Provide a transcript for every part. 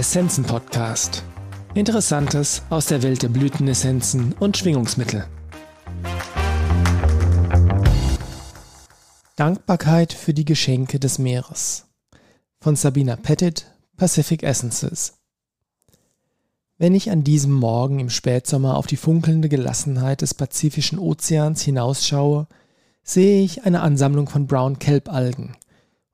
Essenzen Podcast. Interessantes aus der Welt der Blütenessenzen und Schwingungsmittel. Dankbarkeit für die Geschenke des Meeres. Von Sabina Pettit, Pacific Essences. Wenn ich an diesem Morgen im Spätsommer auf die funkelnde Gelassenheit des Pazifischen Ozeans hinausschaue, sehe ich eine Ansammlung von Brown Kelp Algen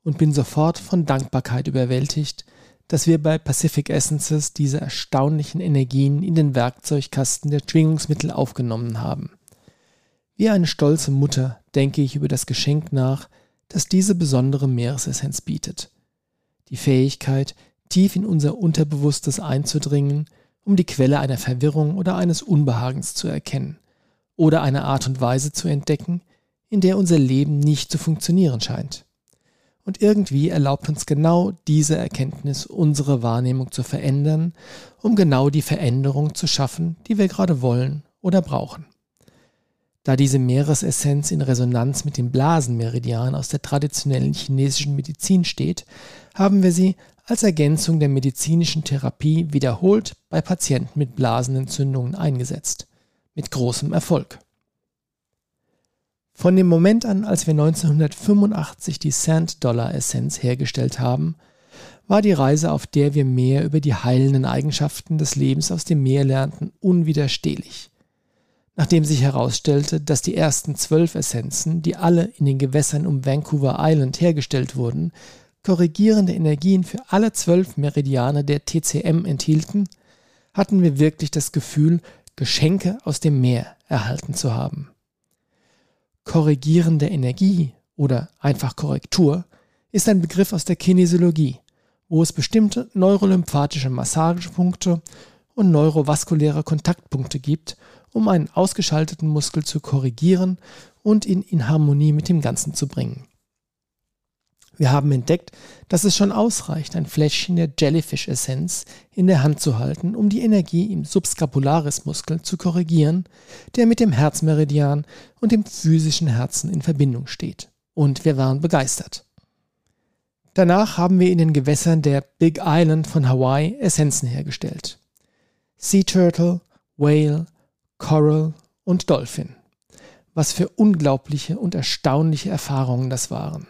und bin sofort von Dankbarkeit überwältigt, dass wir bei Pacific Essences diese erstaunlichen Energien in den Werkzeugkasten der Schwingungsmittel aufgenommen haben. Wie eine stolze Mutter denke ich über das Geschenk nach, das diese besondere Meeresessenz bietet. Die Fähigkeit, tief in unser Unterbewusstes einzudringen, um die Quelle einer Verwirrung oder eines Unbehagens zu erkennen, oder eine Art und Weise zu entdecken, in der unser Leben nicht zu funktionieren scheint. Und irgendwie erlaubt uns genau diese Erkenntnis, unsere Wahrnehmung zu verändern, um genau die Veränderung zu schaffen, die wir gerade wollen oder brauchen. Da diese Meeresessenz in Resonanz mit dem Blasenmeridian aus der traditionellen chinesischen Medizin steht, haben wir sie als Ergänzung der medizinischen Therapie wiederholt bei Patienten mit Blasenentzündungen eingesetzt. Mit großem Erfolg. Von dem Moment an, als wir 1985 die Sand-Dollar-Essenz hergestellt haben, war die Reise, auf der wir mehr über die heilenden Eigenschaften des Lebens aus dem Meer lernten, unwiderstehlich. Nachdem sich herausstellte, dass die ersten zwölf Essenzen, die alle in den Gewässern um Vancouver Island hergestellt wurden, korrigierende Energien für alle zwölf Meridiane der TCM enthielten, hatten wir wirklich das Gefühl, Geschenke aus dem Meer erhalten zu haben korrigierende Energie oder einfach Korrektur ist ein Begriff aus der Kinesiologie, wo es bestimmte neurolymphatische Massagepunkte und neurovaskuläre Kontaktpunkte gibt, um einen ausgeschalteten Muskel zu korrigieren und ihn in Harmonie mit dem Ganzen zu bringen. Wir haben entdeckt, dass es schon ausreicht, ein Fläschchen der Jellyfish-Essenz in der Hand zu halten, um die Energie im Subscapularis-Muskel zu korrigieren, der mit dem Herzmeridian und dem physischen Herzen in Verbindung steht. Und wir waren begeistert. Danach haben wir in den Gewässern der Big Island von Hawaii Essenzen hergestellt. Sea Turtle, Whale, Coral und Dolphin. Was für unglaubliche und erstaunliche Erfahrungen das waren.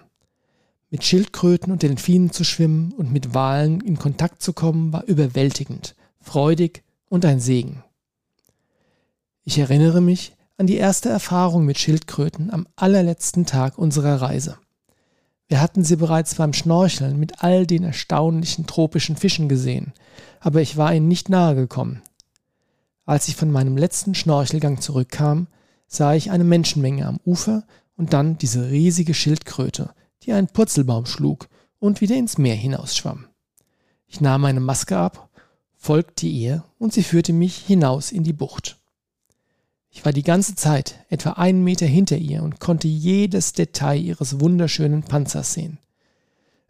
Mit Schildkröten und Delfinen zu schwimmen und mit Walen in Kontakt zu kommen, war überwältigend, freudig und ein Segen. Ich erinnere mich an die erste Erfahrung mit Schildkröten am allerletzten Tag unserer Reise. Wir hatten sie bereits beim Schnorcheln mit all den erstaunlichen tropischen Fischen gesehen, aber ich war ihnen nicht nahe gekommen. Als ich von meinem letzten Schnorchelgang zurückkam, sah ich eine Menschenmenge am Ufer und dann diese riesige Schildkröte, die einen Purzelbaum schlug und wieder ins Meer hinausschwamm. Ich nahm meine Maske ab, folgte ihr und sie führte mich hinaus in die Bucht. Ich war die ganze Zeit etwa einen Meter hinter ihr und konnte jedes Detail ihres wunderschönen Panzers sehen.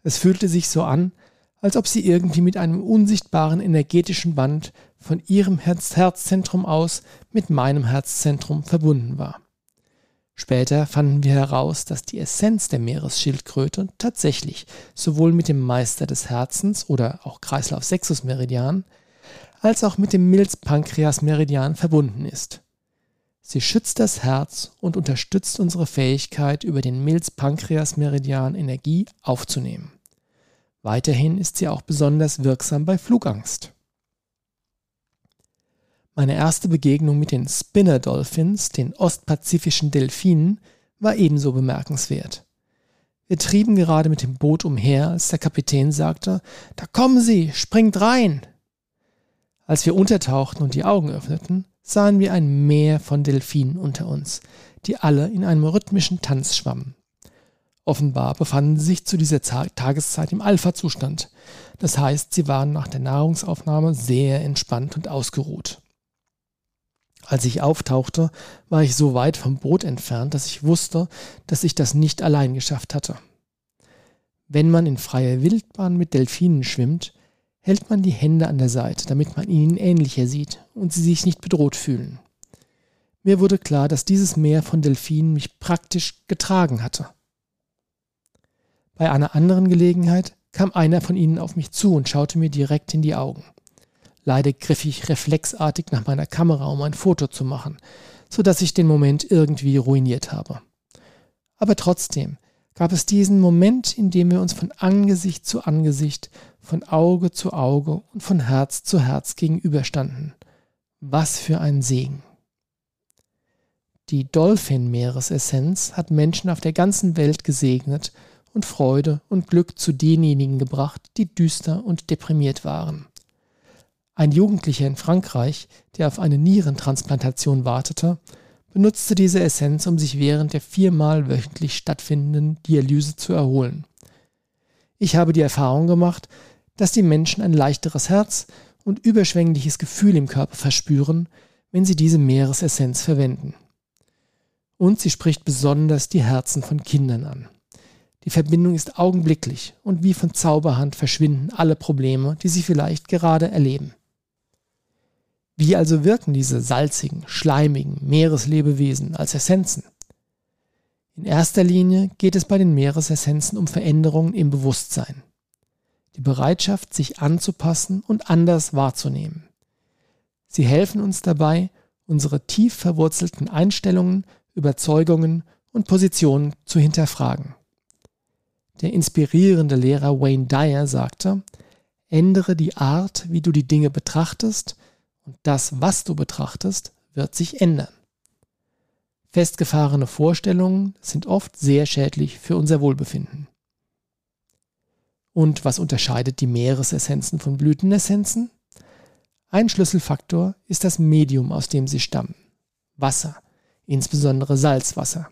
Es fühlte sich so an, als ob sie irgendwie mit einem unsichtbaren energetischen Band von ihrem Herz Herzzentrum aus mit meinem Herzzentrum verbunden war. Später fanden wir heraus, dass die Essenz der Meeresschildkröte tatsächlich sowohl mit dem Meister des Herzens oder auch Kreislauf Sexus Meridian als auch mit dem Milz-Pankreas Meridian verbunden ist. Sie schützt das Herz und unterstützt unsere Fähigkeit, über den Milz-Pankreas Meridian Energie aufzunehmen. Weiterhin ist sie auch besonders wirksam bei Flugangst. Meine erste Begegnung mit den Spinner Dolphins, den ostpazifischen Delfinen, war ebenso bemerkenswert. Wir trieben gerade mit dem Boot umher, als der Kapitän sagte, da kommen Sie, springt rein. Als wir untertauchten und die Augen öffneten, sahen wir ein Meer von Delfinen unter uns, die alle in einem rhythmischen Tanz schwammen. Offenbar befanden sie sich zu dieser Tageszeit im Alpha-Zustand. Das heißt, sie waren nach der Nahrungsaufnahme sehr entspannt und ausgeruht. Als ich auftauchte, war ich so weit vom Boot entfernt, dass ich wusste, dass ich das nicht allein geschafft hatte. Wenn man in freier Wildbahn mit Delfinen schwimmt, hält man die Hände an der Seite, damit man ihnen ähnlicher sieht und sie sich nicht bedroht fühlen. Mir wurde klar, dass dieses Meer von Delfinen mich praktisch getragen hatte. Bei einer anderen Gelegenheit kam einer von ihnen auf mich zu und schaute mir direkt in die Augen. Leider griff ich reflexartig nach meiner Kamera, um ein Foto zu machen, so dass ich den Moment irgendwie ruiniert habe. Aber trotzdem gab es diesen Moment, in dem wir uns von Angesicht zu Angesicht, von Auge zu Auge und von Herz zu Herz gegenüberstanden. Was für ein Segen. Die Dolphin-Meeresessenz hat Menschen auf der ganzen Welt gesegnet und Freude und Glück zu denjenigen gebracht, die düster und deprimiert waren. Ein Jugendlicher in Frankreich, der auf eine Nierentransplantation wartete, benutzte diese Essenz, um sich während der viermal wöchentlich stattfindenden Dialyse zu erholen. Ich habe die Erfahrung gemacht, dass die Menschen ein leichteres Herz und überschwängliches Gefühl im Körper verspüren, wenn sie diese Meeresessenz verwenden. Und sie spricht besonders die Herzen von Kindern an. Die Verbindung ist augenblicklich und wie von Zauberhand verschwinden alle Probleme, die sie vielleicht gerade erleben. Wie also wirken diese salzigen, schleimigen Meereslebewesen als Essenzen? In erster Linie geht es bei den Meeresessenzen um Veränderungen im Bewusstsein. Die Bereitschaft, sich anzupassen und anders wahrzunehmen. Sie helfen uns dabei, unsere tief verwurzelten Einstellungen, Überzeugungen und Positionen zu hinterfragen. Der inspirierende Lehrer Wayne Dyer sagte, ändere die Art, wie du die Dinge betrachtest, und das, was du betrachtest, wird sich ändern. Festgefahrene Vorstellungen sind oft sehr schädlich für unser Wohlbefinden. Und was unterscheidet die Meeresessenzen von Blütenessenzen? Ein Schlüsselfaktor ist das Medium, aus dem sie stammen. Wasser, insbesondere Salzwasser.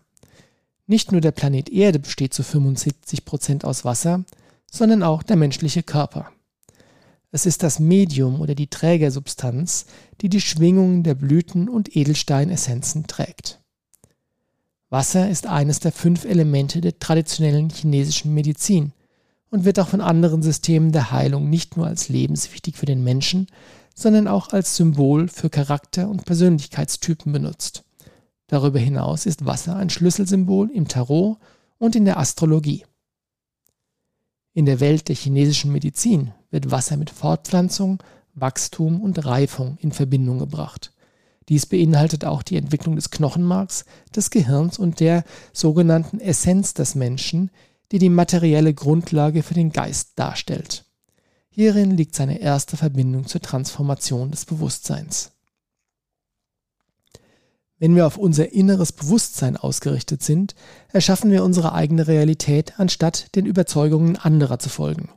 Nicht nur der Planet Erde besteht zu 75 Prozent aus Wasser, sondern auch der menschliche Körper. Es ist das Medium oder die Trägersubstanz, die die Schwingungen der Blüten und Edelsteinessenzen trägt. Wasser ist eines der fünf Elemente der traditionellen chinesischen Medizin und wird auch von anderen Systemen der Heilung nicht nur als lebenswichtig für den Menschen, sondern auch als Symbol für Charakter- und Persönlichkeitstypen benutzt. Darüber hinaus ist Wasser ein Schlüsselsymbol im Tarot und in der Astrologie. In der Welt der chinesischen Medizin wird Wasser mit Fortpflanzung, Wachstum und Reifung in Verbindung gebracht. Dies beinhaltet auch die Entwicklung des Knochenmarks, des Gehirns und der sogenannten Essenz des Menschen, die die materielle Grundlage für den Geist darstellt. Hierin liegt seine erste Verbindung zur Transformation des Bewusstseins. Wenn wir auf unser inneres Bewusstsein ausgerichtet sind, erschaffen wir unsere eigene Realität, anstatt den Überzeugungen anderer zu folgen.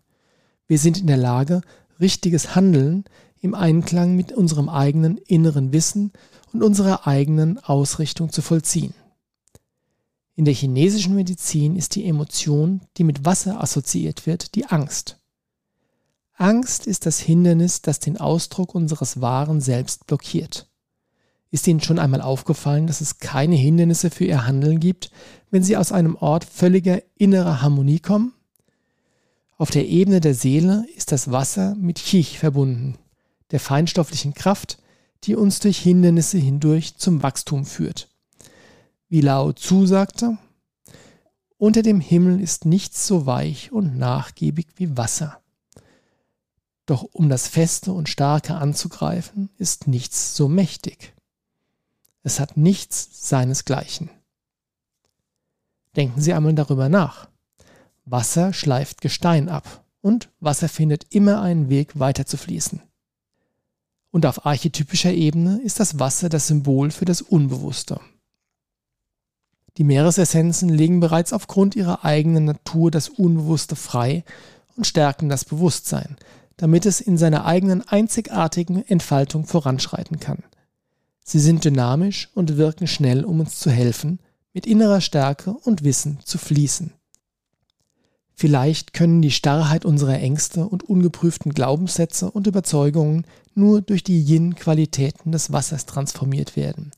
Wir sind in der Lage, richtiges Handeln im Einklang mit unserem eigenen inneren Wissen und unserer eigenen Ausrichtung zu vollziehen. In der chinesischen Medizin ist die Emotion, die mit Wasser assoziiert wird, die Angst. Angst ist das Hindernis, das den Ausdruck unseres wahren Selbst blockiert. Ist Ihnen schon einmal aufgefallen, dass es keine Hindernisse für Ihr Handeln gibt, wenn Sie aus einem Ort völliger innerer Harmonie kommen? Auf der Ebene der Seele ist das Wasser mit Chich verbunden, der feinstofflichen Kraft, die uns durch Hindernisse hindurch zum Wachstum führt. Wie Lao Tzu sagte, unter dem Himmel ist nichts so weich und nachgiebig wie Wasser. Doch um das Feste und Starke anzugreifen, ist nichts so mächtig. Es hat nichts seinesgleichen. Denken Sie einmal darüber nach. Wasser schleift Gestein ab und Wasser findet immer einen Weg weiter zu fließen. Und auf archetypischer Ebene ist das Wasser das Symbol für das Unbewusste. Die Meeresessenzen legen bereits aufgrund ihrer eigenen Natur das Unbewusste frei und stärken das Bewusstsein, damit es in seiner eigenen einzigartigen Entfaltung voranschreiten kann. Sie sind dynamisch und wirken schnell, um uns zu helfen, mit innerer Stärke und Wissen zu fließen. Vielleicht können die Starrheit unserer Ängste und ungeprüften Glaubenssätze und Überzeugungen nur durch die Yin-Qualitäten des Wassers transformiert werden.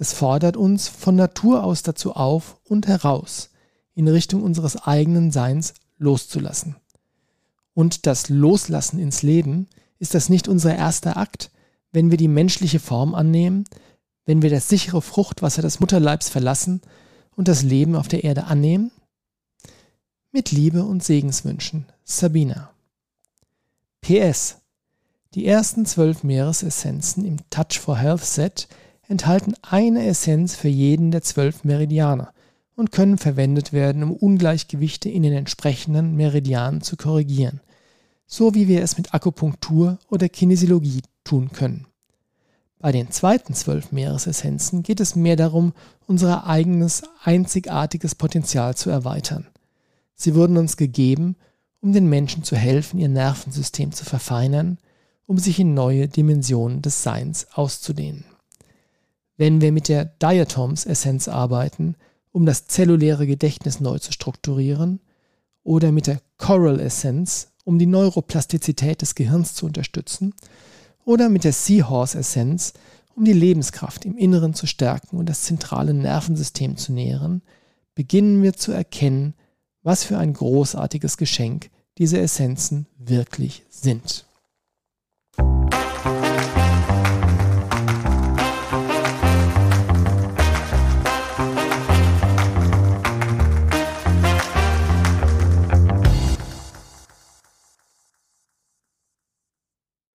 Es fordert uns von Natur aus dazu auf und heraus, in Richtung unseres eigenen Seins loszulassen. Und das Loslassen ins Leben ist das nicht unser erster Akt, wenn wir die menschliche Form annehmen, wenn wir das sichere Fruchtwasser des Mutterleibs verlassen und das Leben auf der Erde annehmen? Mit Liebe und Segenswünschen, Sabina. PS. Die ersten zwölf Meeresessenzen im Touch for Health Set enthalten eine Essenz für jeden der zwölf Meridianer und können verwendet werden, um Ungleichgewichte in den entsprechenden Meridianen zu korrigieren, so wie wir es mit Akupunktur oder Kinesiologie tun können. Bei den zweiten zwölf Meeresessenzen geht es mehr darum, unser eigenes einzigartiges Potenzial zu erweitern. Sie wurden uns gegeben, um den Menschen zu helfen, ihr Nervensystem zu verfeinern, um sich in neue Dimensionen des Seins auszudehnen. Wenn wir mit der Diatoms-Essenz arbeiten, um das zelluläre Gedächtnis neu zu strukturieren, oder mit der Coral-Essenz, um die Neuroplastizität des Gehirns zu unterstützen, oder mit der Seahorse-Essenz, um die Lebenskraft im Inneren zu stärken und das zentrale Nervensystem zu nähren, beginnen wir zu erkennen, was für ein großartiges Geschenk diese Essenzen wirklich sind.